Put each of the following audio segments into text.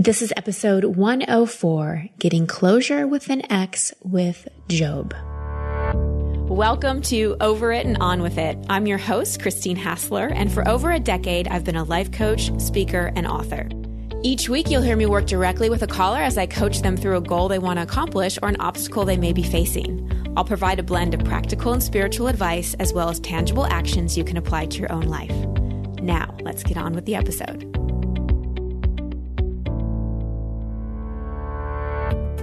This is episode 104 Getting Closure with an Ex with Job. Welcome to Over It and On With It. I'm your host, Christine Hassler, and for over a decade, I've been a life coach, speaker, and author. Each week, you'll hear me work directly with a caller as I coach them through a goal they want to accomplish or an obstacle they may be facing. I'll provide a blend of practical and spiritual advice as well as tangible actions you can apply to your own life. Now, let's get on with the episode.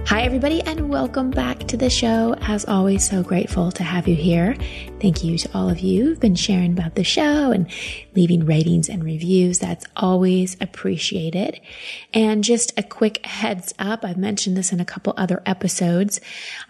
Hi, everybody, and welcome back to the show. As always, so grateful to have you here. Thank you to all of you who've been sharing about the show and leaving ratings and reviews. That's always appreciated. And just a quick heads up. I've mentioned this in a couple other episodes.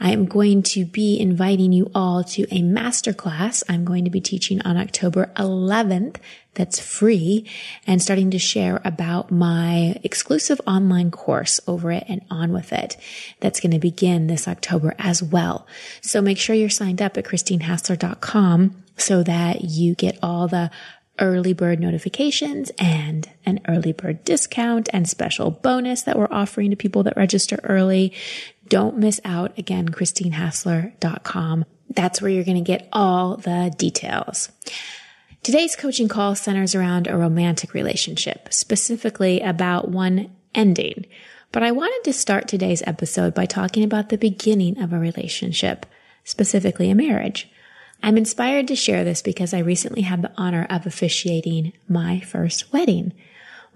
I am going to be inviting you all to a masterclass I'm going to be teaching on October 11th that's free and starting to share about my exclusive online course over it and on with it. That's going to begin this October as well. So make sure you're signed up at christinehassler.com so that you get all the early bird notifications and an early bird discount and special bonus that we're offering to people that register early. Don't miss out. Again, christinehassler.com. That's where you're going to get all the details. Today's coaching call centers around a romantic relationship, specifically about one ending. But I wanted to start today's episode by talking about the beginning of a relationship, specifically a marriage. I'm inspired to share this because I recently had the honor of officiating my first wedding.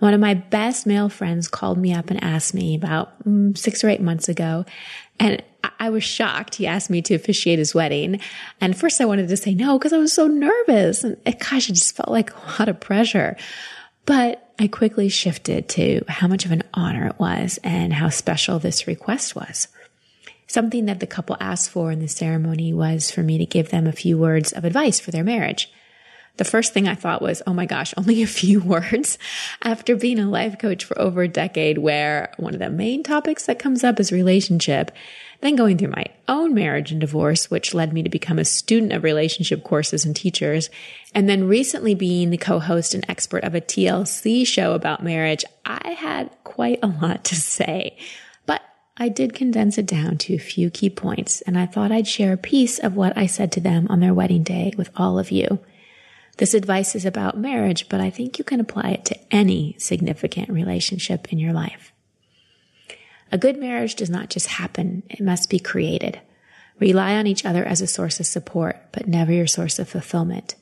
One of my best male friends called me up and asked me about mm, six or eight months ago, and I was shocked. He asked me to officiate his wedding. And first I wanted to say no because I was so nervous. And it, gosh, it just felt like a lot of pressure. But I quickly shifted to how much of an honor it was and how special this request was. Something that the couple asked for in the ceremony was for me to give them a few words of advice for their marriage. The first thing I thought was, oh my gosh, only a few words after being a life coach for over a decade where one of the main topics that comes up is relationship then going through my own marriage and divorce, which led me to become a student of relationship courses and teachers. And then recently being the co-host and expert of a TLC show about marriage, I had quite a lot to say. But I did condense it down to a few key points, and I thought I'd share a piece of what I said to them on their wedding day with all of you. This advice is about marriage, but I think you can apply it to any significant relationship in your life. A good marriage does not just happen, it must be created. Rely on each other as a source of support, but never your source of fulfillment.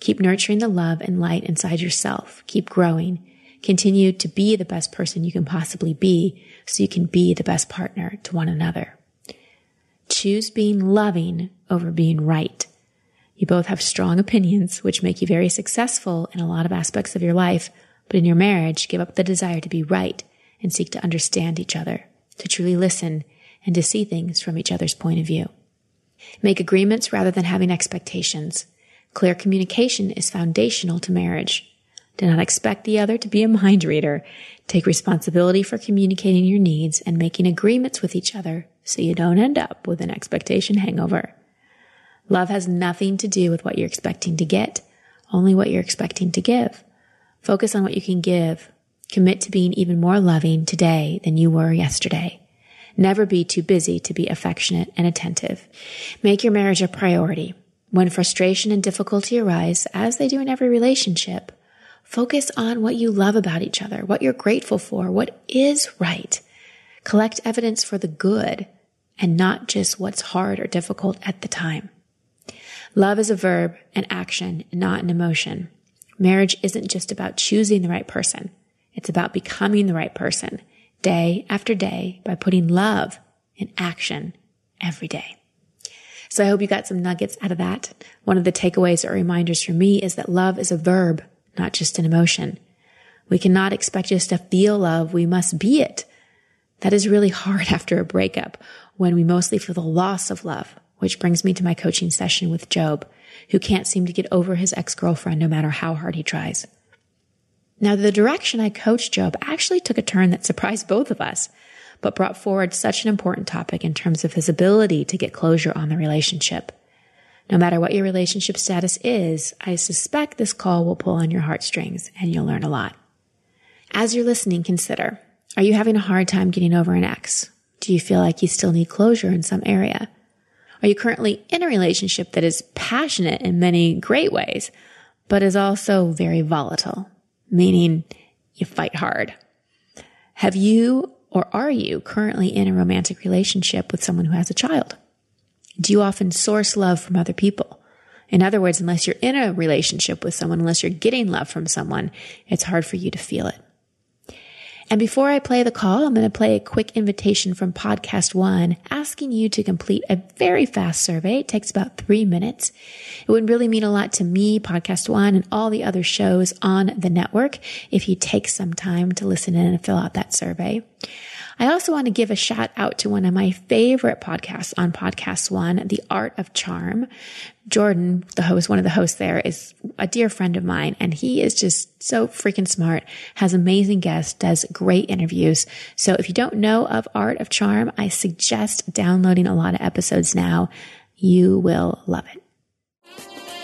Keep nurturing the love and light inside yourself. Keep growing. Continue to be the best person you can possibly be so you can be the best partner to one another. Choose being loving over being right. You both have strong opinions, which make you very successful in a lot of aspects of your life, but in your marriage, give up the desire to be right and seek to understand each other to truly listen and to see things from each other's point of view. Make agreements rather than having expectations. Clear communication is foundational to marriage. Do not expect the other to be a mind reader. Take responsibility for communicating your needs and making agreements with each other so you don't end up with an expectation hangover. Love has nothing to do with what you're expecting to get, only what you're expecting to give. Focus on what you can give Commit to being even more loving today than you were yesterday. Never be too busy to be affectionate and attentive. Make your marriage a priority. When frustration and difficulty arise, as they do in every relationship, focus on what you love about each other, what you're grateful for, what is right. Collect evidence for the good and not just what's hard or difficult at the time. Love is a verb, an action, not an emotion. Marriage isn't just about choosing the right person. It's about becoming the right person day after day by putting love in action every day. So I hope you got some nuggets out of that. One of the takeaways or reminders for me is that love is a verb, not just an emotion. We cannot expect just to feel love. We must be it. That is really hard after a breakup when we mostly feel the loss of love, which brings me to my coaching session with Job, who can't seem to get over his ex-girlfriend no matter how hard he tries. Now, the direction I coached Job actually took a turn that surprised both of us, but brought forward such an important topic in terms of his ability to get closure on the relationship. No matter what your relationship status is, I suspect this call will pull on your heartstrings and you'll learn a lot. As you're listening, consider, Are you having a hard time getting over an ex? Do you feel like you still need closure in some area? Are you currently in a relationship that is passionate in many great ways, but is also very volatile, meaning you fight hard? Have you or are you currently in a romantic relationship with someone who has a child? Do you often source love from other people? In other words, unless you're in a relationship with someone, unless you're getting love from someone, it's hard for you to feel it. And before I play the call, I'm going to play a quick invitation from podcast one asking you to complete a very fast survey. It takes about three minutes. It would really mean a lot to me, podcast one and all the other shows on the network if you take some time to listen in and fill out that survey. I also want to give a shout out to one of my favorite podcasts on Podcast One, The Art of Charm. Jordan, the host, one of the hosts there is a dear friend of mine and he is just so freaking smart, has amazing guests, does great interviews. So if you don't know of Art of Charm, I suggest downloading a lot of episodes now. You will love it.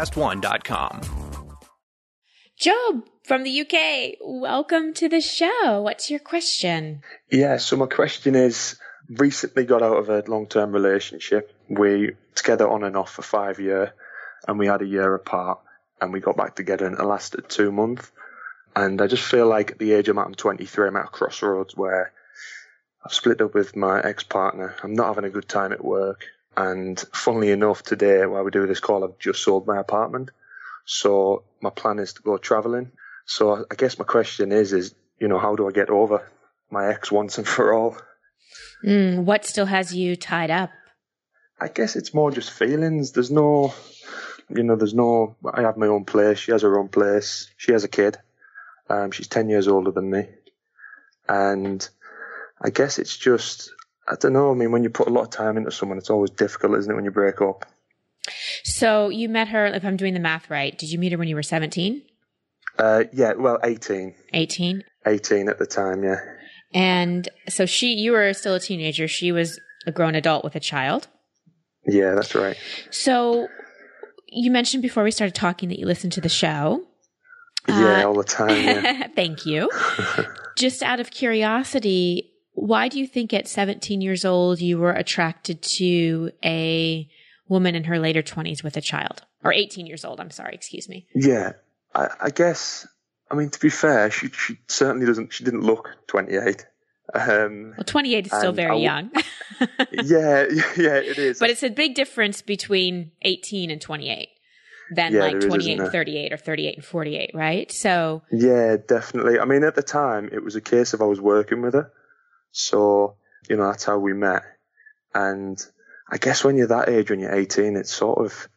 podcastone.com. Job from the UK, welcome to the show. What's your question? Yeah, so my question is recently got out of a long term relationship. We together on and off for five year and we had a year apart and we got back together and it lasted two months. And I just feel like at the age I'm at, I'm 23, I'm at a crossroads where I've split up with my ex partner. I'm not having a good time at work. And funnily enough, today while we do this call, I've just sold my apartment. So my plan is to go traveling. So I guess my question is, is, you know, how do I get over my ex once and for all? Mm, what still has you tied up? I guess it's more just feelings. There's no, you know, there's no, I have my own place. She has her own place. She has a kid. Um, she's 10 years older than me. And I guess it's just, I don't know. I mean, when you put a lot of time into someone, it's always difficult, isn't it, when you break up? So you met her, if I'm doing the math right, did you meet her when you were 17? Uh, yeah, well, 18. 18? 18 at the time, yeah. And so she, you were still a teenager. She was a grown adult with a child. Yeah, that's right. So you mentioned before we started talking that you listened to the show. Yeah, uh, all the time. Yeah. thank you. Just out of curiosity, why do you think at 17 years old you were attracted to a woman in her later 20s with a child? Or 18 years old, I'm sorry, excuse me. Yeah, I, I guess, I mean, to be fair, she, she certainly doesn't, she didn't look 28. Um, well, 28 is still very young. yeah, yeah, it is. But it's a big difference between 18 and 28 than yeah, like 28 is, and 38 or 38 and 48, right? So. Yeah, definitely. I mean, at the time, it was a case of I was working with her. So, you know, that's how we met. And I guess when you're that age, when you're 18, it's sort of,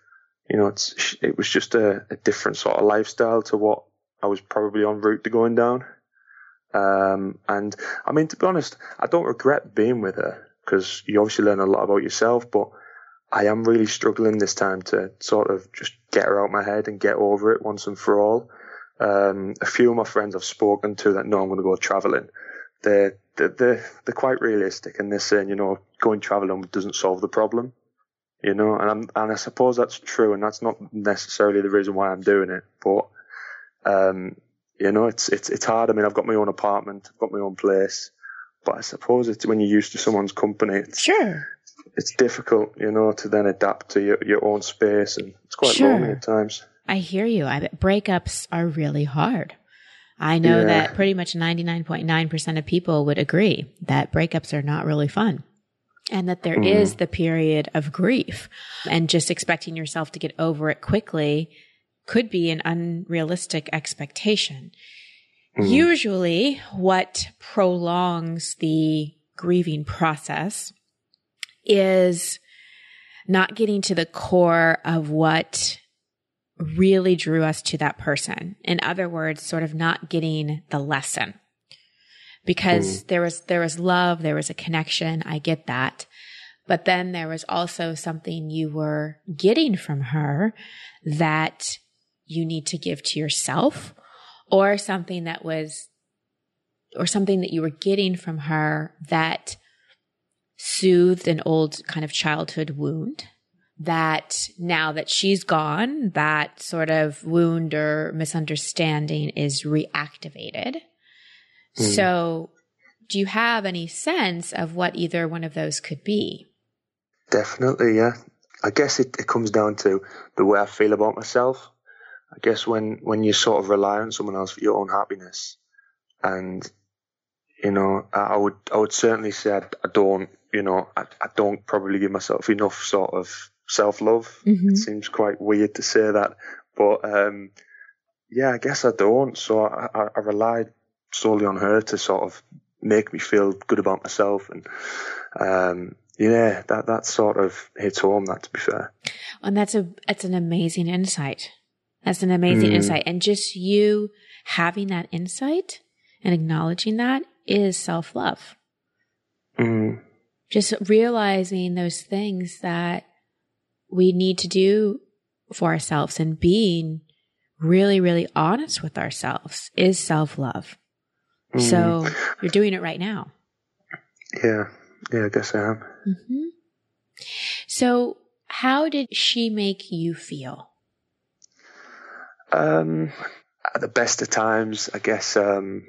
you know, it's, it was just a, a different sort of lifestyle to what I was probably on route to going down. Um, and I mean, to be honest, I don't regret being with her because you obviously learn a lot about yourself, but I am really struggling this time to sort of just get her out of my head and get over it once and for all. Um, a few of my friends I've spoken to that know I'm going to go traveling, they're, they're, they're quite realistic and they're saying, you know, going traveling doesn't solve the problem. You know, and I'm, and I suppose that's true, and that's not necessarily the reason why I'm doing it. But, um, you know, it's it's it's hard. I mean, I've got my own apartment, I've got my own place, but I suppose it's when you're used to someone's company. It's, sure. It's difficult, you know, to then adapt to your your own space, and it's quite sure. lonely at times. I hear you. I breakups are really hard. I know yeah. that pretty much 99.9% of people would agree that breakups are not really fun and that there mm. is the period of grief and just expecting yourself to get over it quickly could be an unrealistic expectation. Mm. Usually what prolongs the grieving process is not getting to the core of what really drew us to that person. In other words, sort of not getting the lesson. because mm. there was, there was love, there was a connection. I get that. But then there was also something you were getting from her that you need to give to yourself or something that was, or something that you were getting from her that soothed an old kind of childhood wound that now that she's gone, that sort of wound or misunderstanding is reactivated. Mm. So, do you have any sense of what either one of those could be? Definitely, yeah. I guess it, it comes down to the way I feel about myself. I guess when, when you sort of rely on someone else for your own happiness, and you know, I would I would certainly say I, I don't, you know, I, I don't probably give myself enough sort of self love. Mm-hmm. It seems quite weird to say that, but um, yeah, I guess I don't. So I, I, I relied solely on her to sort of make me feel good about myself, and um, yeah, that that sort of hits home. That to be fair, and that's a that's an amazing insight. That's an amazing mm. insight, and just you having that insight and acknowledging that is self love. Mm. Just realizing those things that we need to do for ourselves and being really, really honest with ourselves is self love. Mm. So you're doing it right now. Yeah. Yeah, I guess I am. Mm-hmm. So, how did she make you feel? Um, at the best of times, I guess. Um,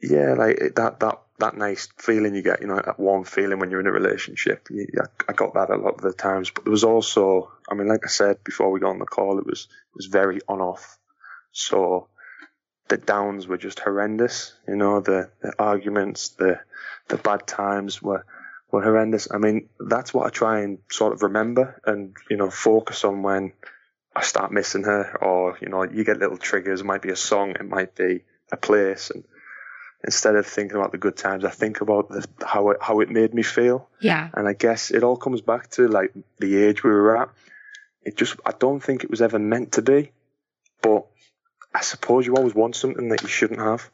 yeah, like that that that nice feeling you get, you know, that warm feeling when you're in a relationship. Yeah, I got that a lot of the times, but there was also, I mean, like I said before we got on the call, it was it was very on off. So the downs were just horrendous. You know, the, the arguments, the the bad times were were horrendous. I mean, that's what I try and sort of remember and you know focus on when I start missing her, or you know, you get little triggers. It might be a song, it might be a place, and instead of thinking about the good times, I think about the, how it how it made me feel. Yeah. And I guess it all comes back to like the age we were at. It just I don't think it was ever meant to be, but I suppose you always want something that you shouldn't have.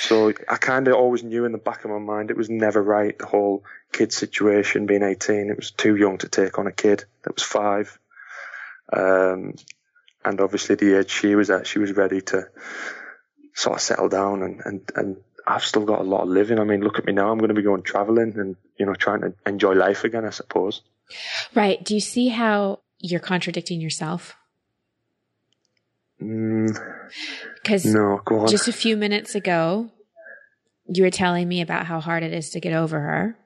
So I kind of always knew in the back of my mind it was never right. The whole kid situation, being 18, it was too young to take on a kid that was five. Um, and obviously the age she was at, she was ready to sort of settle down and, and, and I've still got a lot of living. I mean, look at me now. I'm going to be going traveling and, you know, trying to enjoy life again, I suppose. Right. Do you see how you're contradicting yourself? Because mm, no, just a few minutes ago, you were telling me about how hard it is to get over her.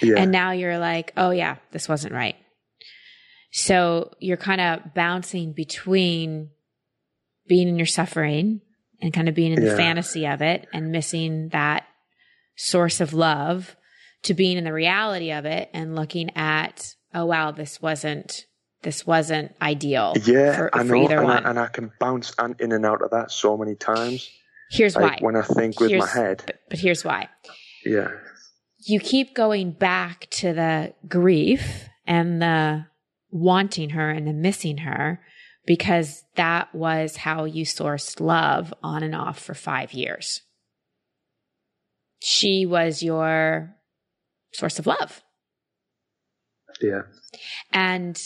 Yeah. And now you're like, oh, yeah, this wasn't right. So you're kind of bouncing between being in your suffering and kind of being in yeah. the fantasy of it and missing that source of love to being in the reality of it and looking at, oh wow, this wasn't this wasn't ideal. Yeah, for, I know, and I, and, I, can bounce in and out of that so many times. Here's like why. When I think with here's, my head. But, but here's why. Yeah. You keep going back to the grief and the wanting her and the missing her because that was how you sourced love on and off for five years. She was your source of love. Yeah. And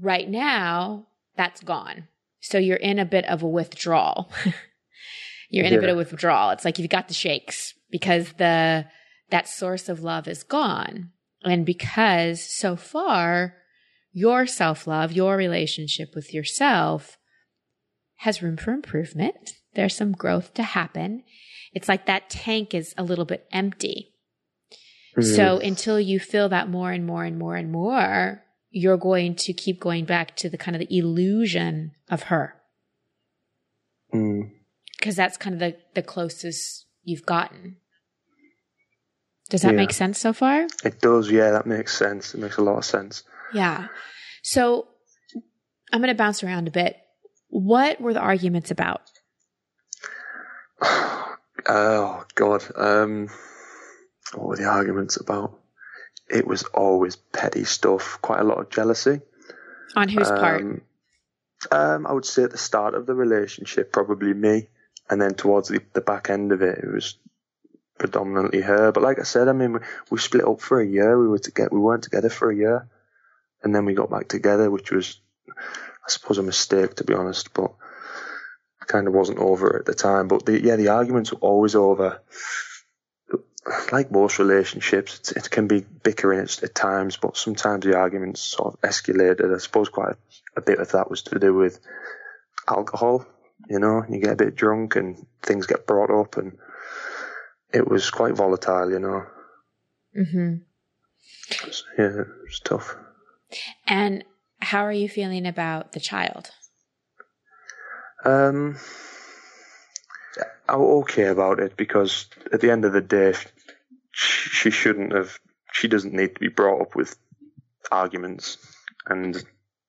right now, that's gone. So you're in a bit of a withdrawal. you're in yeah. a bit of withdrawal. It's like you've got the shakes because the that source of love is gone. And because so far your self love, your relationship with yourself has room for improvement. There's some growth to happen. It's like that tank is a little bit empty. Mm-hmm. So until you feel that more and more and more and more, you're going to keep going back to the kind of the illusion of her. Mm. Because that's kind of the, the closest you've gotten. Does that yeah. make sense so far? It does, yeah, that makes sense. It makes a lot of sense. Yeah. So I'm going to bounce around a bit. What were the arguments about? Oh God. Um, what were the arguments about? It was always petty stuff. Quite a lot of jealousy. On whose um, part? Um, I would say at the start of the relationship, probably me, and then towards the, the back end of it, it was predominantly her. But like I said, I mean, we, we split up for a year. We were to get, we weren't together for a year, and then we got back together, which was, I suppose, a mistake to be honest. But I kind of wasn't over at the time. But the, yeah, the arguments were always over. Like most relationships, it can be bickering at, at times, but sometimes the arguments sort of escalated. I suppose quite a, a bit of that was to do with alcohol. You know, you get a bit drunk and things get brought up, and it was quite volatile. You know. Mm-hmm. Yeah, it was tough. And how are you feeling about the child? Um, I'm okay about it because at the end of the day, she shouldn't have. She doesn't need to be brought up with arguments, and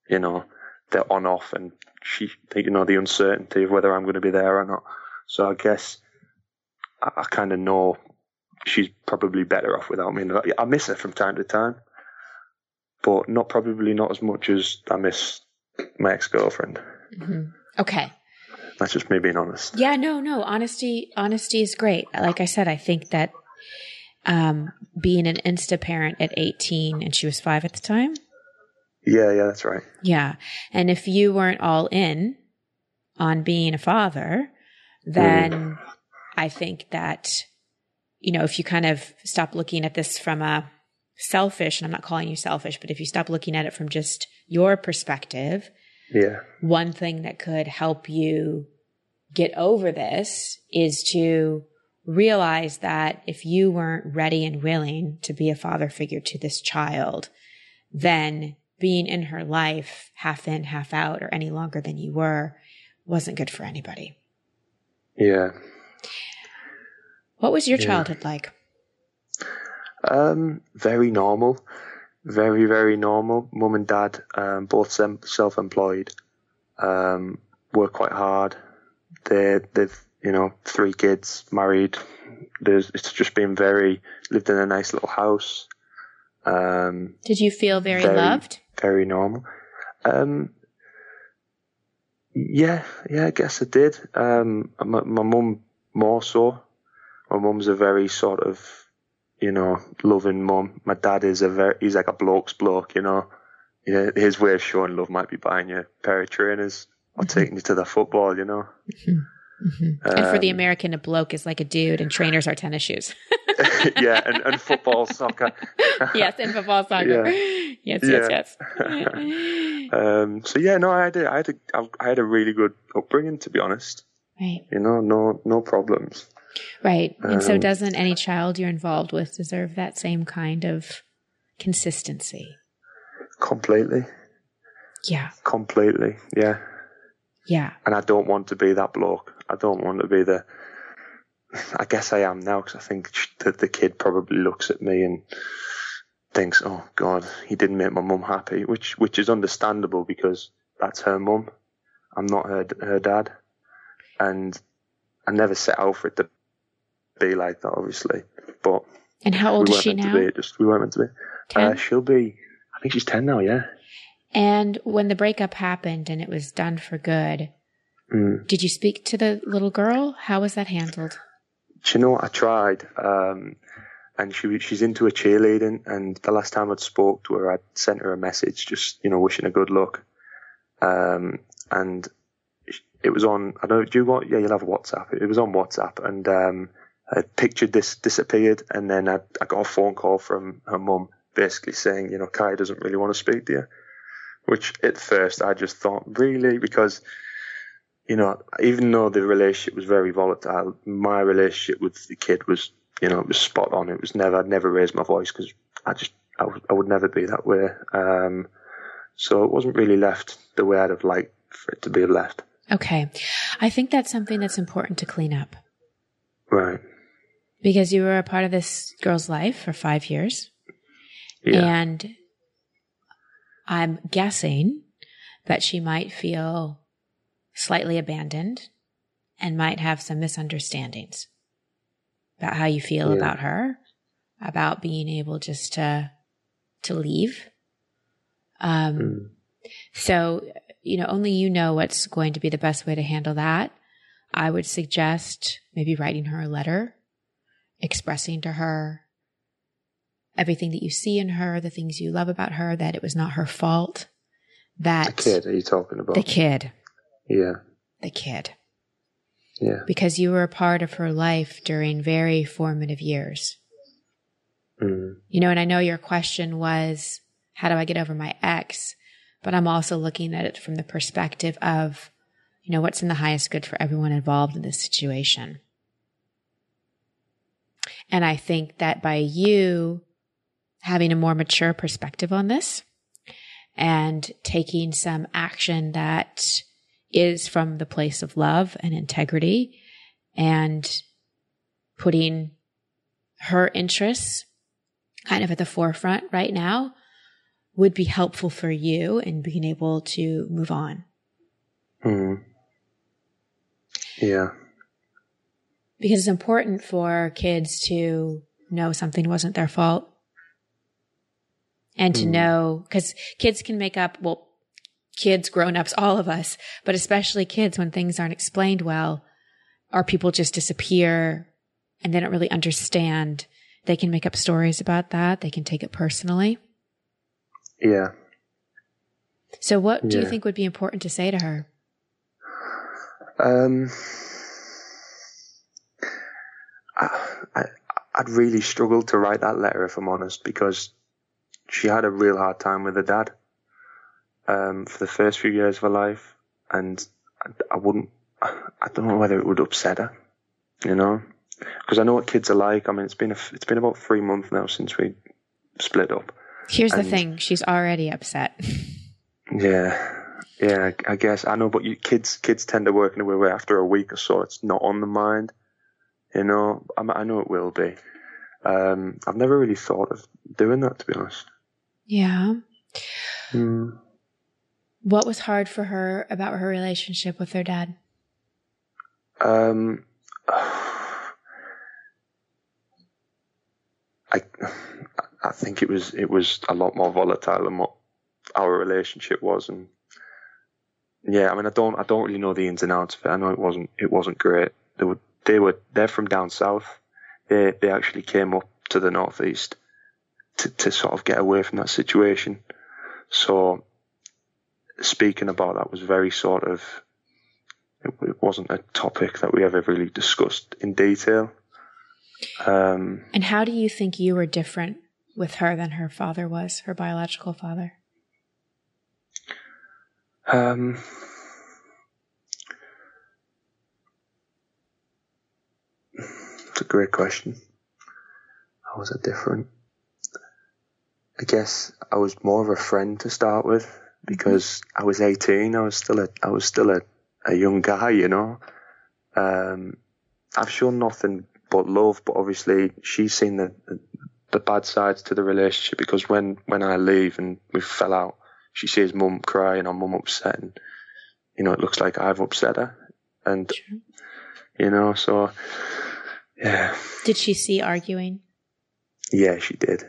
you know they're on off, and she, you know, the uncertainty of whether I'm going to be there or not. So I guess I, I kind of know she's probably better off without me. I miss her from time to time, but not probably not as much as I miss my ex girlfriend. Mm-hmm. Okay. That's just me being honest. Yeah, no, no. Honesty, honesty is great. Like I said, I think that um, being an insta parent at 18 and she was five at the time. Yeah, yeah, that's right. Yeah. And if you weren't all in on being a father, then mm. I think that, you know, if you kind of stop looking at this from a selfish, and I'm not calling you selfish, but if you stop looking at it from just your perspective, yeah. One thing that could help you get over this is to realize that if you weren't ready and willing to be a father figure to this child, then being in her life half in, half out, or any longer than you were wasn't good for anybody. Yeah. What was your yeah. childhood like? Um, very normal very very normal. Mum and dad, um, both self-employed, um, work quite hard. They they've you know three kids, married. There's it's just been very lived in a nice little house. Um, Did you feel very, very loved? Very normal. Um, yeah, yeah, I guess I did. Um, my, my mum more so. My mum's a very sort of you know, loving mum. My dad is a very, he's like a bloke's bloke, you know. Yeah, his way of showing love might be buying you a pair of trainers or mm-hmm. taking you to the football, you know. Mm-hmm. Mm-hmm. Um, and for the um, American, a bloke is like a dude, and trainers are tennis shoes. yeah, and, and football, soccer. yes, and football, soccer. Yeah. Yes, yeah. yes, yes. um, so yeah, no, I had a, I had a, I had a really good upbringing, to be honest. Right. You know, no, no problems. Right. And um, so doesn't any child you're involved with deserve that same kind of consistency? Completely. Yeah. Completely. Yeah. Yeah. And I don't want to be that bloke. I don't want to be the. I guess I am now because I think that the kid probably looks at me and thinks, "Oh God, he didn't make my mum happy," which which is understandable because that's her mum. I'm not her her dad, and I never set out for it to be like that, obviously. But and how old we is she now? Be, just we weren't meant to be. Uh, she'll be. I think she's ten now. Yeah. And when the breakup happened and it was done for good, mm. did you speak to the little girl? How was that handled? Do you know what? I tried. Um, and she she's into a cheerleading. And the last time I'd spoke to her, I'd sent her a message, just you know, wishing her good luck. Um, and it was on. I don't. Do you want? Yeah, you'll have WhatsApp. It was on WhatsApp, and um, a picture dis- disappeared, and then I, I got a phone call from her mum, basically saying, you know, Kai doesn't really want to speak to you. Which at first I just thought, really, because you know, even though the relationship was very volatile, my relationship with the kid was, you know, it was spot on. It was never, I'd never raised my voice because I just, I, w- I would never be that way. Um, so it wasn't really left the way I'd have liked for it to be left. Okay. I think that's something that's important to clean up. Right. Because you were a part of this girl's life for five years. Yeah. And I'm guessing that she might feel slightly abandoned and might have some misunderstandings about how you feel yeah. about her, about being able just to to leave. Um, mm. So you know, only you know what's going to be the best way to handle that. I would suggest maybe writing her a letter expressing to her everything that you see in her, the things you love about her, that it was not her fault. That the kid, are you talking about? The kid. Yeah. The kid. Yeah. Because you were a part of her life during very formative years. Mm. You know, and I know your question was, how do I get over my ex? But I'm also looking at it from the perspective of, you know, what's in the highest good for everyone involved in this situation. And I think that by you having a more mature perspective on this and taking some action that is from the place of love and integrity and putting her interests kind of at the forefront right now would be helpful for you in being able to move on. Mm. Yeah. Because it's important for kids to know something wasn't their fault and to mm. know, because kids can make up, well, kids, grown ups, all of us, but especially kids when things aren't explained well, or people just disappear and they don't really understand. They can make up stories about that. They can take it personally. Yeah. So, what do you think would be important to say to her? Um, I, I, I'd really struggled to write that letter if I'm honest, because she had a real hard time with her dad um, for the first few years of her life, and I, I wouldn't. I don't know whether it would upset her, you know, because I know what kids are like. I mean, it's been a, it's been about three months now since we split up. Here's and, the thing: she's already upset. Yeah, yeah. I guess I know, but you, kids kids tend to work in a way where after a week or so, it's not on the mind. You know, I, I know it will be. Um, I've never really thought of doing that, to be honest. Yeah. Mm. What was hard for her about her relationship with her dad? Um, I, I think it was it was a lot more volatile than what our relationship was, and yeah, I mean, I don't I don't really know the ins and outs of it. I know it wasn't it wasn't great. They were they were they're from down south. They they actually came up to the northeast to, to sort of get away from that situation. So speaking about that was very sort of, it, it wasn't a topic that we ever really discussed in detail. Um, and how do you think you were different with her than her father was, her biological father? Um, it's a great question. How was it different? I guess I was more of a friend to start with because I was 18. I was still a, I was still a, a young guy, you know. Um, I've shown nothing but love, but obviously she's seen the, the, the bad sides to the relationship because when, when I leave and we fell out, she sees mum crying or mum upset and, you know, it looks like I've upset her. And, sure. you know, so, yeah. Did she see arguing? Yeah, she did.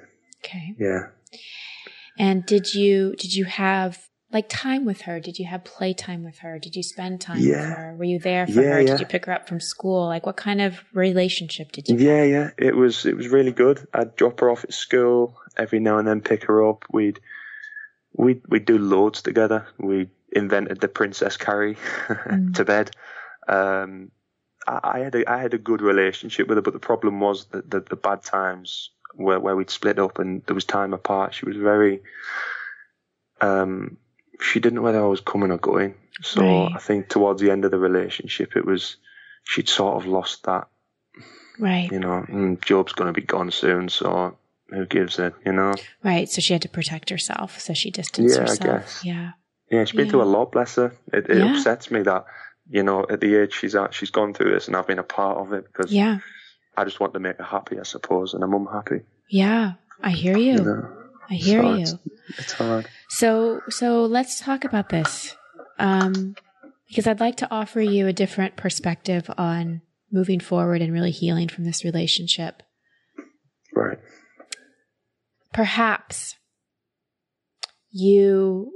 Okay. Yeah. And did you did you have like time with her? Did you have playtime with her? Did you spend time yeah. with her? Were you there for yeah, her? Yeah. Did you pick her up from school? Like what kind of relationship did you Yeah, have? yeah. It was it was really good. I'd drop her off at school every now and then pick her up. We'd we'd we'd do loads together. We invented the princess carry mm. to bed. Um, I, had a I had a good relationship with her, but the problem was that the, the bad times where, where we'd split up and there was time apart. She was very, um, she didn't know whether I was coming or going. So right. I think towards the end of the relationship, it was, she'd sort of lost that. Right. You know, and Job's going to be gone soon. So who gives it, you know? Right. So she had to protect herself. So she distanced yeah, herself. I guess. Yeah. Yeah. She's been yeah. through a lot, bless her. It, it yeah. upsets me that, you know, at the age she's at, she's gone through this and I've been a part of it because yeah. I just want to make her happy, I suppose, and her mum happy. Yeah, I hear you. you know? I hear so you. It's, it's, hard. So, so let's talk about this, um, because I'd like to offer you a different perspective on moving forward and really healing from this relationship. Right. Perhaps you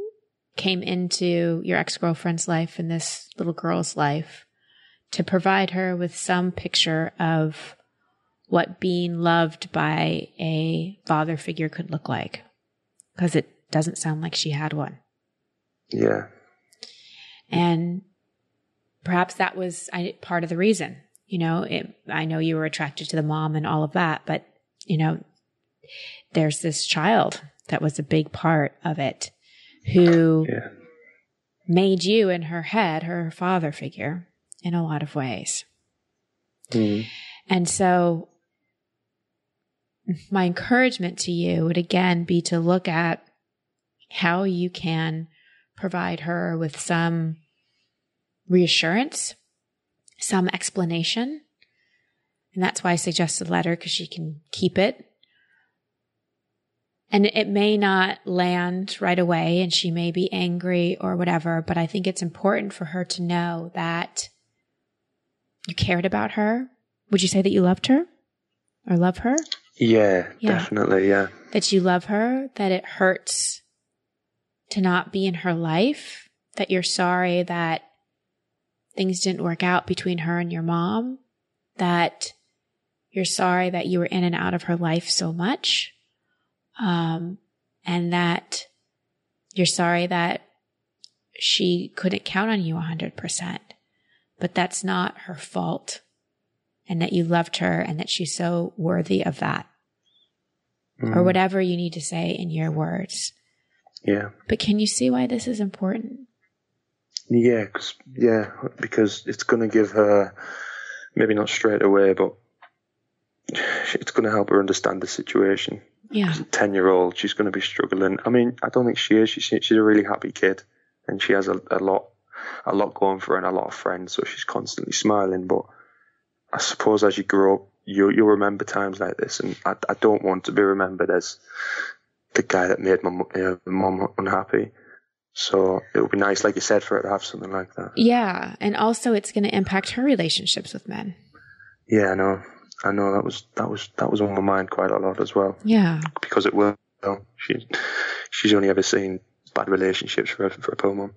came into your ex girlfriend's life and this little girl's life to provide her with some picture of what being loved by a father figure could look like because it doesn't sound like she had one. Yeah. And perhaps that was part of the reason. You know, it, I know you were attracted to the mom and all of that, but, you know, there's this child that was a big part of it who Yeah. made you in her head her father figure in a lot of ways. Mm. And so my encouragement to you would again be to look at how you can provide her with some reassurance, some explanation. And that's why I suggested a letter because she can keep it. And it may not land right away and she may be angry or whatever, but I think it's important for her to know that you cared about her. Would you say that you loved her or love her? Yeah, Yeah. definitely. Yeah. That you love her, that it hurts to not be in her life, that you're sorry that things didn't work out between her and your mom, that you're sorry that you were in and out of her life so much, um, and that you're sorry that she couldn't count on you 100%. But that's not her fault, and that you loved her and that she's so worthy of that, or Mm. whatever you need to say in your words. Yeah. But can you see why this is important? Yeah, cause, yeah, because it's going to give her, maybe not straight away, but it's going to help her understand the situation. Yeah. As a 10 year old, she's going to be struggling. I mean, I don't think she is. She's, she's a really happy kid and she has a, a lot, a lot going for her and a lot of friends. So she's constantly smiling. But I suppose as you grow up, you, you'll remember times like this. And I, I don't want to be remembered as the guy that made my uh, mum unhappy. So it would be nice, like you said, for her to have something like that. Yeah. And also, it's going to impact her relationships with men. Yeah, I know. I know that was that was that was on my mind quite a lot as well Yeah. because it will. She she's only ever seen bad relationships for for a poor mom.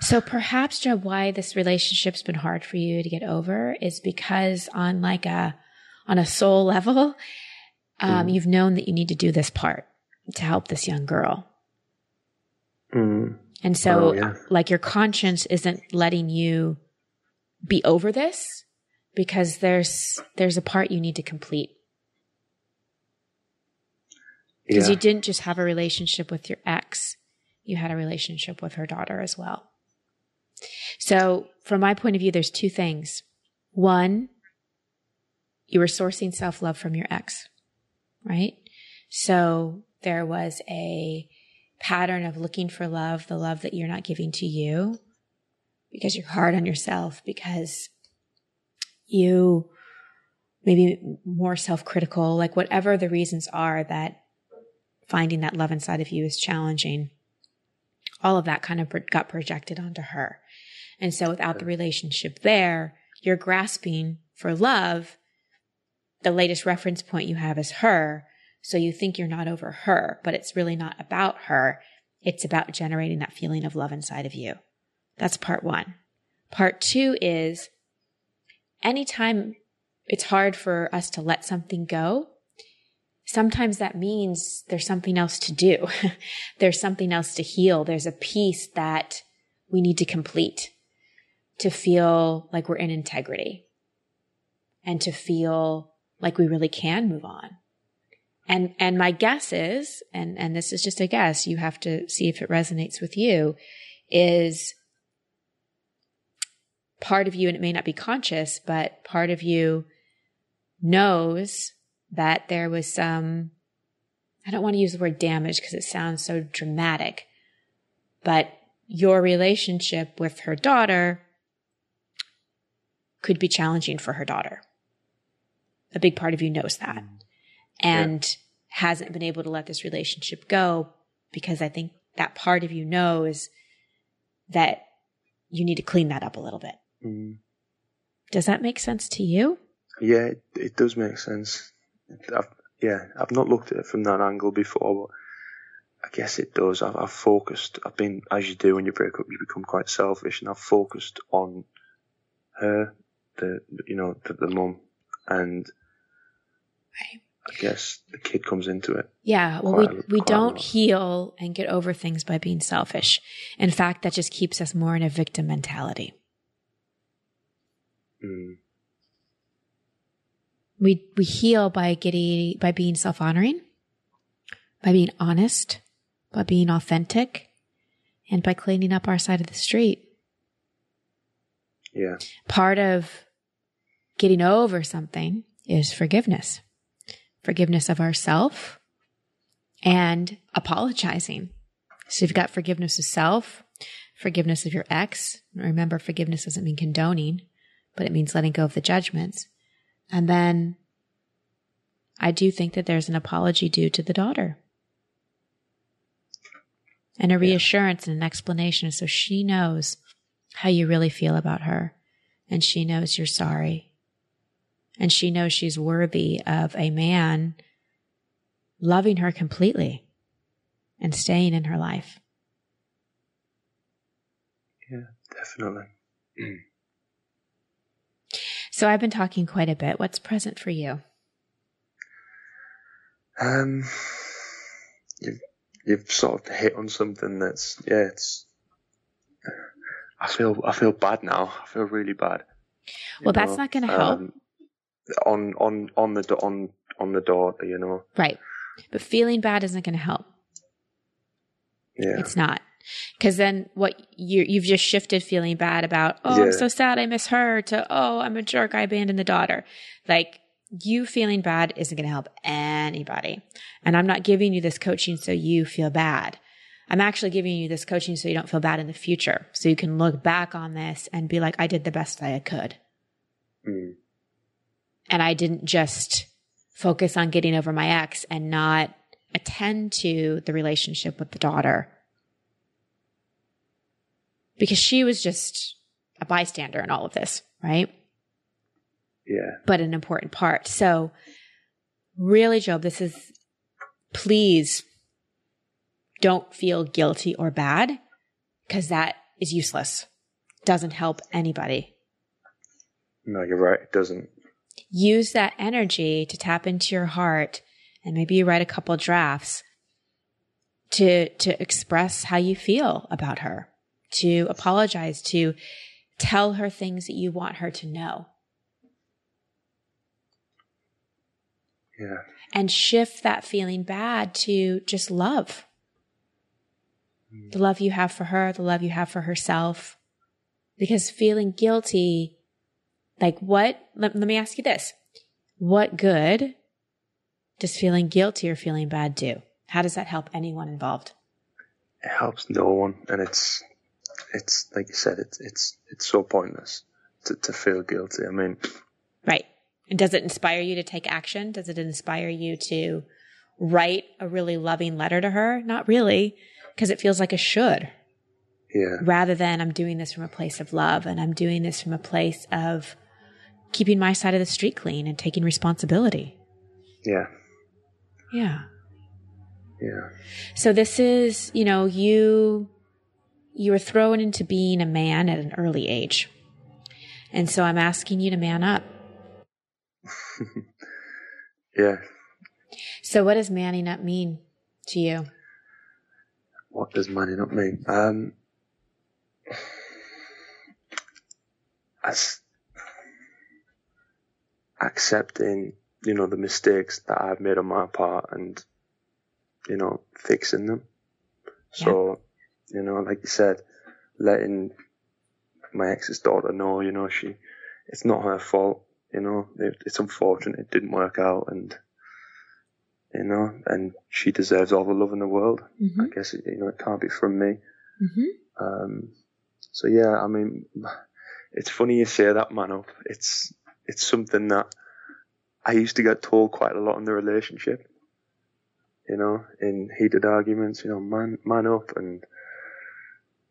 So perhaps, Joe, why this relationship's been hard for you to get over is because on like a, on a soul level, um, you've known that you need to do this part to help this young girl. Mm. And so, Oh, yeah. like, your conscience isn't letting you be over this because there's there's a part you need to complete because Yeah. you didn't just have a relationship with your ex, you had a relationship with her daughter as well. So, from my point of view, there's two things. One, you were sourcing self love from your ex, right? So, there was a pattern of looking for love, the love that you're not giving to you because you're hard on yourself, because you maybe more self critical, like whatever the reasons are that finding that love inside of you is challenging. All of that kind of got projected onto her. And so without the relationship there, you're grasping for love. The latest reference point you have is her. So you think you're not over her, but it's really not about her. It's about generating that feeling of love inside of you. That's part one. Part two is anytime it's hard for us to let something go, sometimes that means there's something else to do. there's something else to heal. There's a piece that we need to complete to feel like we're in integrity and to feel like we really can move on. And, and my guess is, and, and this is just a guess, you have to see if it resonates with you, is part of you, and it may not be conscious, but part of you knows that there was some, I don't want to use the word damage because it sounds so dramatic, but your relationship with her daughter could be challenging for her daughter. A big part of you knows that mm. and hasn't been able to let this relationship go because I think that part of you knows that you need to clean that up a little bit. Mm. Does that make sense to you? Yeah, it, it does make sense. I've, yeah, I've not looked at it from that angle before, but I guess it does. I've, I've focused. I've been, as you do when you break up, you become quite selfish, and I've focused on her, the you know the, the mum, and Right. I guess the kid comes into it. Yeah. Well, we, we don't heal and get over things by being selfish. In fact, that just keeps us more in a victim mentality. Mm. We, we heal by getting, by being self honoring, by being honest, by being authentic, and by cleaning up our side of the street. Yeah. Part of getting over something is forgiveness forgiveness of ourself and apologizing. So you've got forgiveness of self, forgiveness of your ex. Remember, forgiveness doesn't mean condoning, but it means letting go of the judgments. And then I do think that there's an apology due to the daughter and a reassurance and an explanation so she knows how you really feel about her and she knows you're sorry and she knows she's worthy of a man loving her completely and staying in her life. Yeah, definitely. So I've been talking quite a bit. What's present for you? Um, you've you've sort of hit on something that's yeah, it's. I feel I feel bad now. I feel really bad. Well, that's not going to help. Um, on on on the on on the daughter, you know. Right, but feeling bad isn't going to help. Yeah, it's not. Because then what you you've just shifted feeling bad about oh yeah. I'm so sad I miss her to oh I'm a jerk I abandoned the daughter like you feeling bad isn't going to help anybody and I'm not giving you this coaching so you feel bad I'm actually giving you this coaching so you don't feel bad in the future so you can look back on this and be like I did the best I could. Mm. And I didn't just focus on getting over my ex and not attend to the relationship with the daughter because she was just a bystander in all of this, right? Yeah. But an important part. So, really, Job, this is please don't feel guilty or bad because that is useless. Doesn't help anybody. No, you're right. It doesn't use that energy to tap into your heart and maybe you write a couple drafts to to express how you feel about her to apologize to tell her things that you want her to know yeah and shift that feeling bad to just love mm. the love you have for her the love you have for herself because feeling guilty like what, let, let me ask you this. What good does feeling guilty or feeling bad do? How does that help anyone involved? It helps no one. And it's, it's like you said, it's, it's, it's so pointless to, to feel guilty. I mean, right. And does it inspire you to take action? Does it inspire you to write a really loving letter to her? Not really, because it feels like a should. Yeah. Rather than I'm doing this from a place of love and I'm doing this from a place of keeping my side of the street clean and taking responsibility. Yeah. Yeah. Yeah. So this is, you know, you you were thrown into being a man at an early age. And so I'm asking you to man up. yeah. So what does manning up mean to you? What does manning up mean? Um as accepting, you know, the mistakes that I've made on my part and, you know, fixing them. Yeah. So, you know, like you said, letting my ex's daughter know, you know, she, it's not her fault, you know, it, it's unfortunate it didn't work out and, you know, and she deserves all the love in the world. Mm-hmm. I guess, it, you know, it can't be from me. Mm-hmm. Um, so yeah, I mean, it's funny you say that, man up. It's, it's something that I used to get told quite a lot in the relationship. You know, in heated arguments, you know, man, man up, and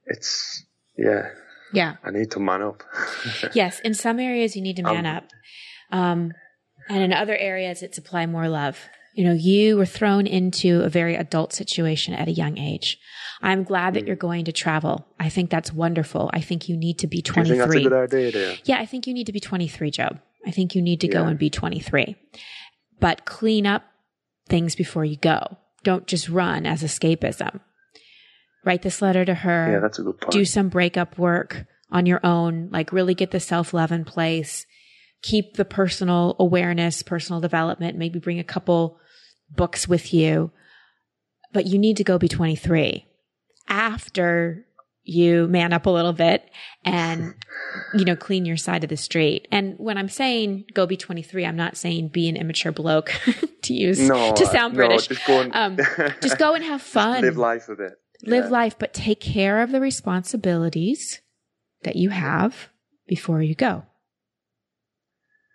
it's yeah, yeah. I need to man up. yes, in some areas you need to man um, up, um, and in other areas it's apply more love. You know, you were thrown into a very adult situation at a young age. I'm glad that mm. you're going to travel. I think that's wonderful. I think you need to be 23. Do you think that's a good idea, Yeah, I think you need to be 23, Job. I think you need to yeah. go and be 23. but clean up things before you go. Don't just run as escapism. Write this letter to her. Yeah, that's a good point. Do some breakup work on your own, like really get the self love in place. Keep the personal awareness, personal development, maybe bring a couple books with you. But you need to go be 23 after you man up a little bit and, you know, clean your side of the street. And when I'm saying go be 23, I'm not saying be an immature bloke to use, no, to sound british no. Just go, and, um, just go and have fun. live life a bit. Live Yeah. life, but take care of the responsibilities that you have before you go.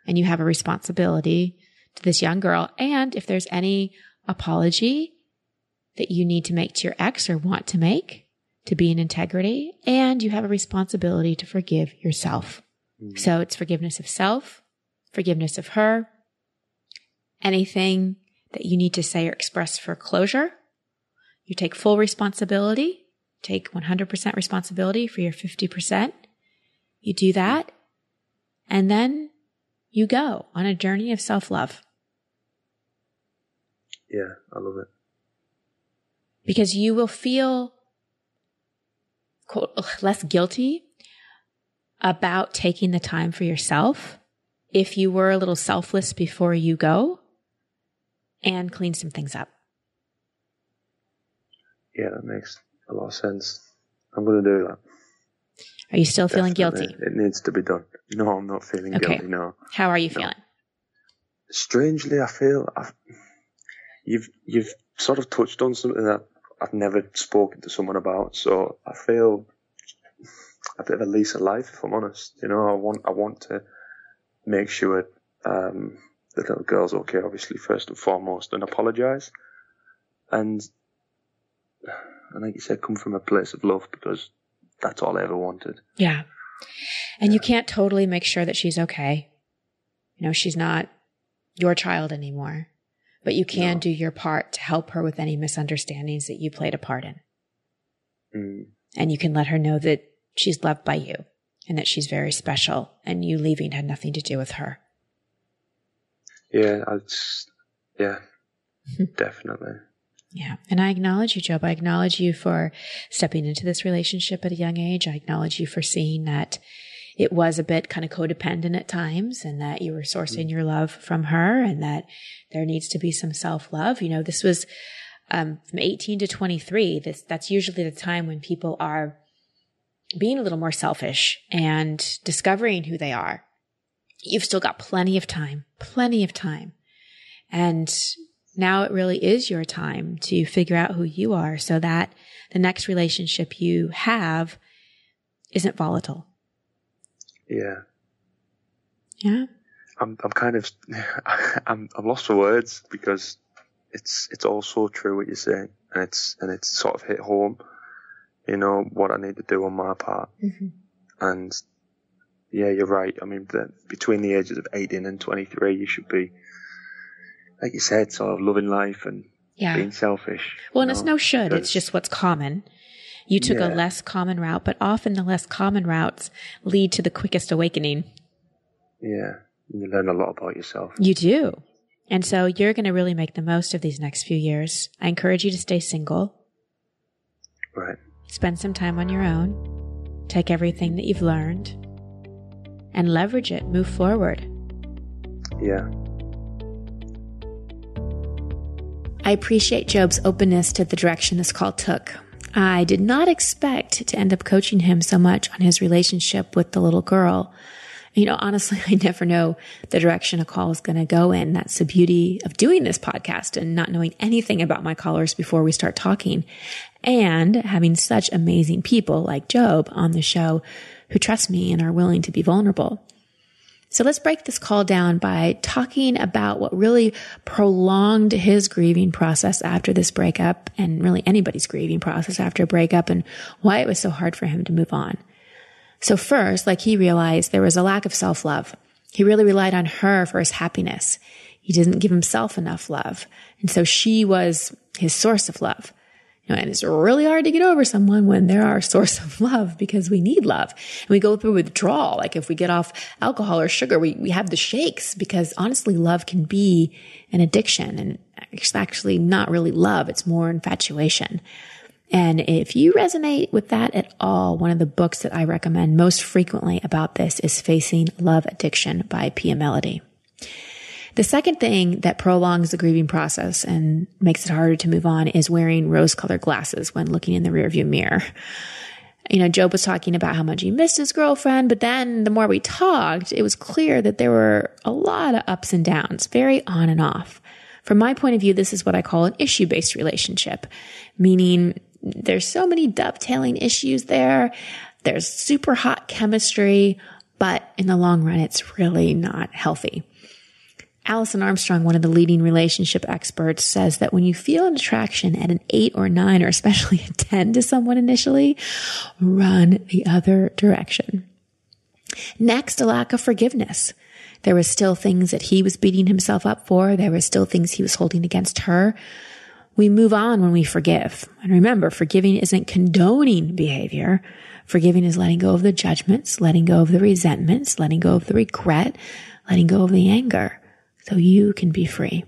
And you have a responsibility to this young girl. And if there's any apology that you need to make to your ex or want to make, to be in integrity, and you have a responsibility to forgive yourself. Mm. So it's forgiveness of self, forgiveness of her, anything that you need to say or express for closure. You take full responsibility, take 100% responsibility for your 50%. You do that, and then you go on a journey of self love Yeah, I love it. because you will feel quote, less guilty about taking the time for yourself if you were a little selfless before you go and clean some things up. Yeah, that makes a lot of sense. I'm going to do that. Are you still feeling Definitely. guilty? It needs to be done. No, I'm not feeling Okay. guilty. No. How are you feeling? Strangely, I feel I've, you've you've sort of touched on something that I've never spoken to someone about. So I feel a bit of a lease of life, if I'm honest. You know, I want I want to make sure um, the little girl's okay, obviously first and foremost, and apologise. And and like you said, come from a place of love because that's all I ever wanted. Yeah. And you can't totally make sure that she's okay. You know, she's not your child anymore, but you can No. do your part to help her with any misunderstandings that you played a part in. Mm. And you can let her know that she's loved by you and that she's very special and you leaving had nothing to do with her. Yeah, I just, yeah, definitely. Yeah. And I acknowledge you, Job. I acknowledge you for stepping into this relationship at a young age. I acknowledge you for seeing that it was a bit kind of codependent at times and that you were sourcing your love from her and that there needs to be some self love. You know, this was, um, from 18 to 23. This, that's usually the time when people are being a little more selfish and discovering who they are. You've still got plenty of time, plenty of time. And now it really is your time to figure out who you are so that the next relationship you have isn't volatile. Yeah. Yeah. I'm I'm kind of I'm I'm lost for words because it's it's all so true what you're saying and it's and it's sort of hit home, you know what I need to do on my part Mm-hmm. and yeah you're right I mean the, between the ages of 18 and 23 you should be like you said sort of loving life and Yeah. being selfish. Well, and it's no should. It's just what's common. You took a less common route, but often the less common routes lead to the quickest awakening. yeah you learn a lot about yourself. You do. And so you're going to really make the most of these next few years. I encourage you to stay single, Right. spend some time on your own, take everything that you've learned, and leverage it, move forward. Yeah. I appreciate Job's openness to the direction this call took. I did not expect to end up coaching him so much on his relationship with the little girl. You know, honestly, I never know the direction a call is going to go in. That's the beauty of doing this podcast and not knowing anything about my callers before we start talking and having such amazing people like Job on the show who trust me and are willing to be vulnerable. So let's break this call down by talking about what really prolonged his grieving process after this breakup and really anybody's grieving process after a breakup and why it was so hard for him to move on. So first, like he realized there was a lack of self-love. He really relied on her for his happiness. He didn't give himself enough love. And so she was his source of love. And it's really hard to get over someone when they're our source of love because we need love. And we go through withdrawal. Like if we get off alcohol or sugar, we, we have the shakes because honestly, love can be an addiction and it's actually not really love. It's more infatuation. And if you resonate with that at all, one of the books that I recommend most frequently about this is Facing Love Addiction by Pia Mellody. The second thing that prolongs the grieving process and makes it harder to move on is wearing rose colored glasses when looking in the rearview mirror. You know, Job was talking about how much he missed his girlfriend, but then the more we talked, it was clear that there were a lot of ups and downs, very on and off. From my point of view, this is what I call an issue based relationship, meaning there's so many dovetailing issues there. There's super hot chemistry, but in the long run, it's really not healthy. Alison Armstrong, one of the leading relationship experts, says that when you feel an attraction at an eight or nine, or especially a 10 to someone initially, run the other direction. Next, a lack of forgiveness. There were still things that he was beating himself up for. There were still things he was holding against her. We move on when we forgive. And remember, forgiving isn't condoning behavior. Forgiving is letting go of the judgments, letting go of the resentments, letting go of the regret, letting go of the anger so you can be free.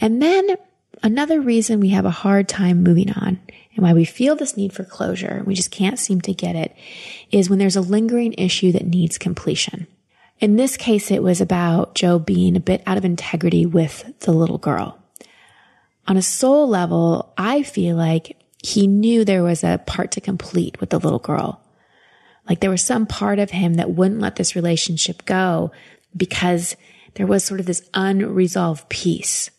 And then another reason we have a hard time moving on and why we feel this need for closure, we just can't seem to get it, is when there's a lingering issue that needs completion. In this case, it was about Joe being a bit out of integrity with the little girl on a soul level, I feel like he knew there was a part to complete with the little girl. Like there was some part of him that wouldn't let this relationship go because there was sort of this unresolved piece.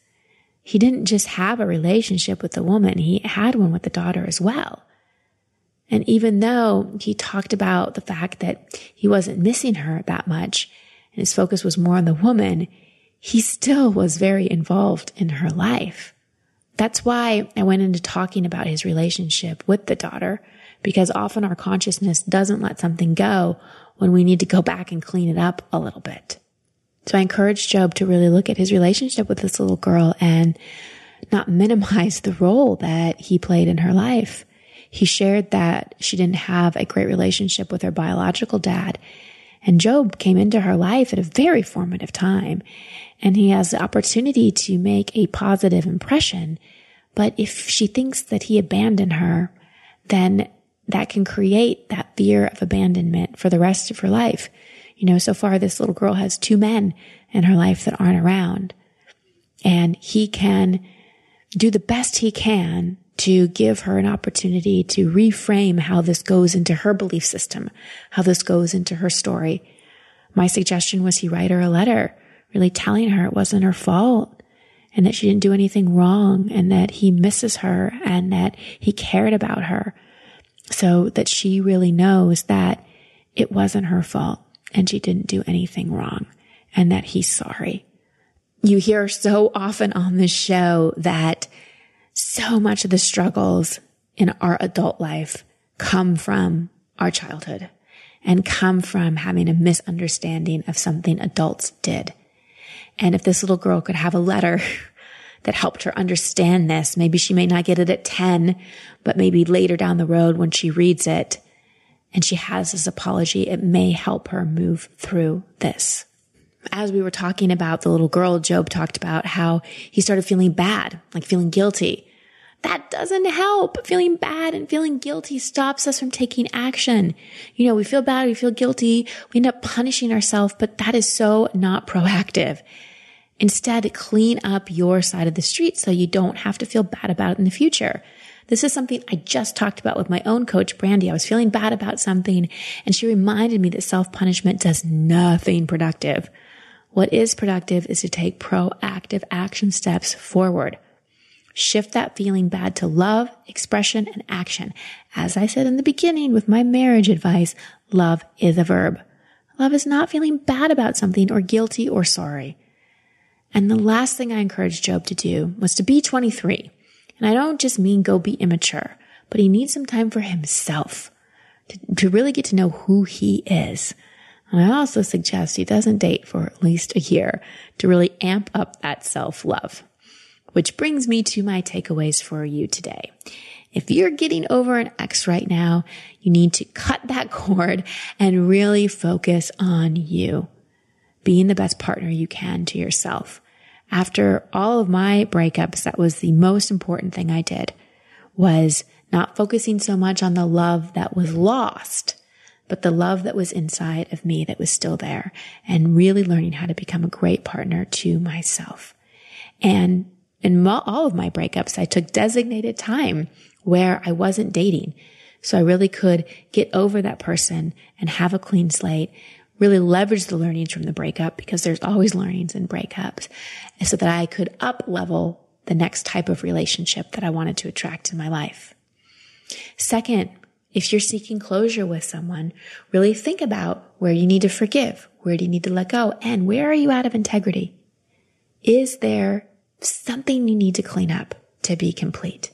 He didn't just have a relationship with the woman, he had one with the daughter as well. And even though he talked about the fact that he wasn't missing her that much and his focus was more on the woman, he still was very involved in her life. That's why I went into talking about his relationship with the daughter, because often our consciousness doesn't let something go when we need to go back and clean it up a little bit. So I encouraged Job to really look at his relationship with this little girl and not minimize the role that he played in her life. He shared that she didn't have a great relationship with her biological dad. And Job came into her life at a very formative time and he has the opportunity to make a positive impression. But if she thinks that he abandoned her, then that can create that fear of abandonment for the rest of her life. You know, so far this little girl has two men in her life that aren't around. And he can do the best he can to give her an opportunity to reframe how this goes into her belief system, how this goes into her story. My suggestion was he write her a letter really telling her it wasn't her fault and that she didn't do anything wrong and that he misses her and that he cared about her. So that she really knows that it wasn't her fault and she didn't do anything wrong and that he's sorry. You hear so often on this show that so much of the struggles in our adult life come from our childhood and come from having a misunderstanding of something adults did. And if this little girl could have a letter that helped her understand this, maybe she may not get it at 10, but maybe later down the road when she reads it and she has this apology, it may help her move through this. As we were talking about the little girl, Job talked about how he started feeling bad, like feeling guilty. That doesn't help. Feeling bad and feeling guilty stops us from taking action. You know, we feel bad, we feel guilty, we end up punishing ourselves, but that is so not proactive. Instead, clean up your side of the street so you don't have to feel bad about it in the future. This is something I just talked about with my own coach, Brandy. I was feeling bad about something and she reminded me that self punishment does nothing productive. What is productive is to take proactive action steps forward. Shift that feeling bad to love, expression, and action. As I said in the beginning with my marriage advice, love is a verb. Love is not feeling bad about something or guilty or sorry. And the last thing I encouraged Job to do was to be 23. And I don't just mean go be immature, but he needs some time for himself to, to really get to know who he is. And I also suggest he doesn't date for at least a year to really amp up that self love. Which brings me to my takeaways for you today. If you're getting over an ex right now, you need to cut that cord and really focus on you being the best partner you can to yourself. After all of my breakups, that was the most important thing I did was not focusing so much on the love that was lost, but the love that was inside of me that was still there and really learning how to become a great partner to myself. And in all of my breakups, I took designated time where I wasn't dating. So I really could get over that person and have a clean slate, really leverage the learnings from the breakup because there's always learnings in breakups so that I could up level the next type of relationship that I wanted to attract in my life. Second, if you're seeking closure with someone, really think about where you need to forgive, where do you need to let go, and where are you out of integrity? Is there something you need to clean up to be complete?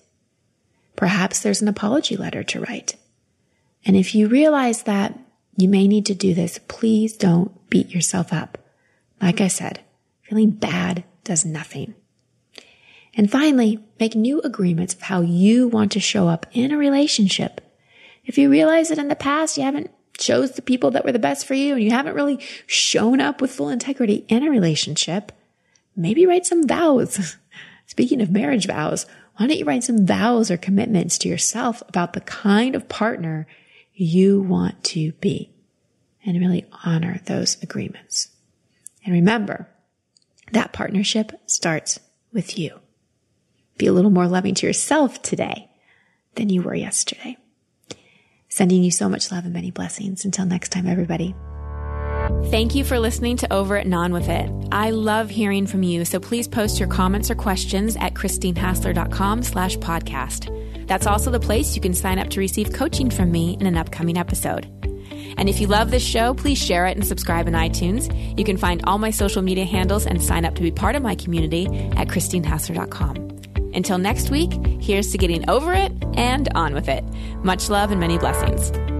Perhaps there's an apology letter to write. And if you realize that you may need to do this, please don't beat yourself up. Like I said, feeling bad does nothing. And finally, make new agreements of how you want to show up in a relationship. If you realize that in the past you haven't chose the people that were the best for you and you haven't really shown up with full integrity in a relationship, maybe write some vows. Speaking of marriage vows, why don't you write some vows or commitments to yourself about the kind of partner you want to be and really honor those agreements. And remember, that partnership starts with you. Be a little more loving to yourself today than you were yesterday. Sending you so much love and many blessings. Until next time, everybody. Thank you for listening to Over It and On With It. I love hearing from you, so please post your comments or questions at christinehassler.com slash podcast. That's also the place you can sign up to receive coaching from me in an upcoming episode. And if you love this show, please share it and subscribe in iTunes. You can find all my social media handles and sign up to be part of my community at christinehassler.com. Until next week, here's to getting over it and on with it. Much love and many blessings.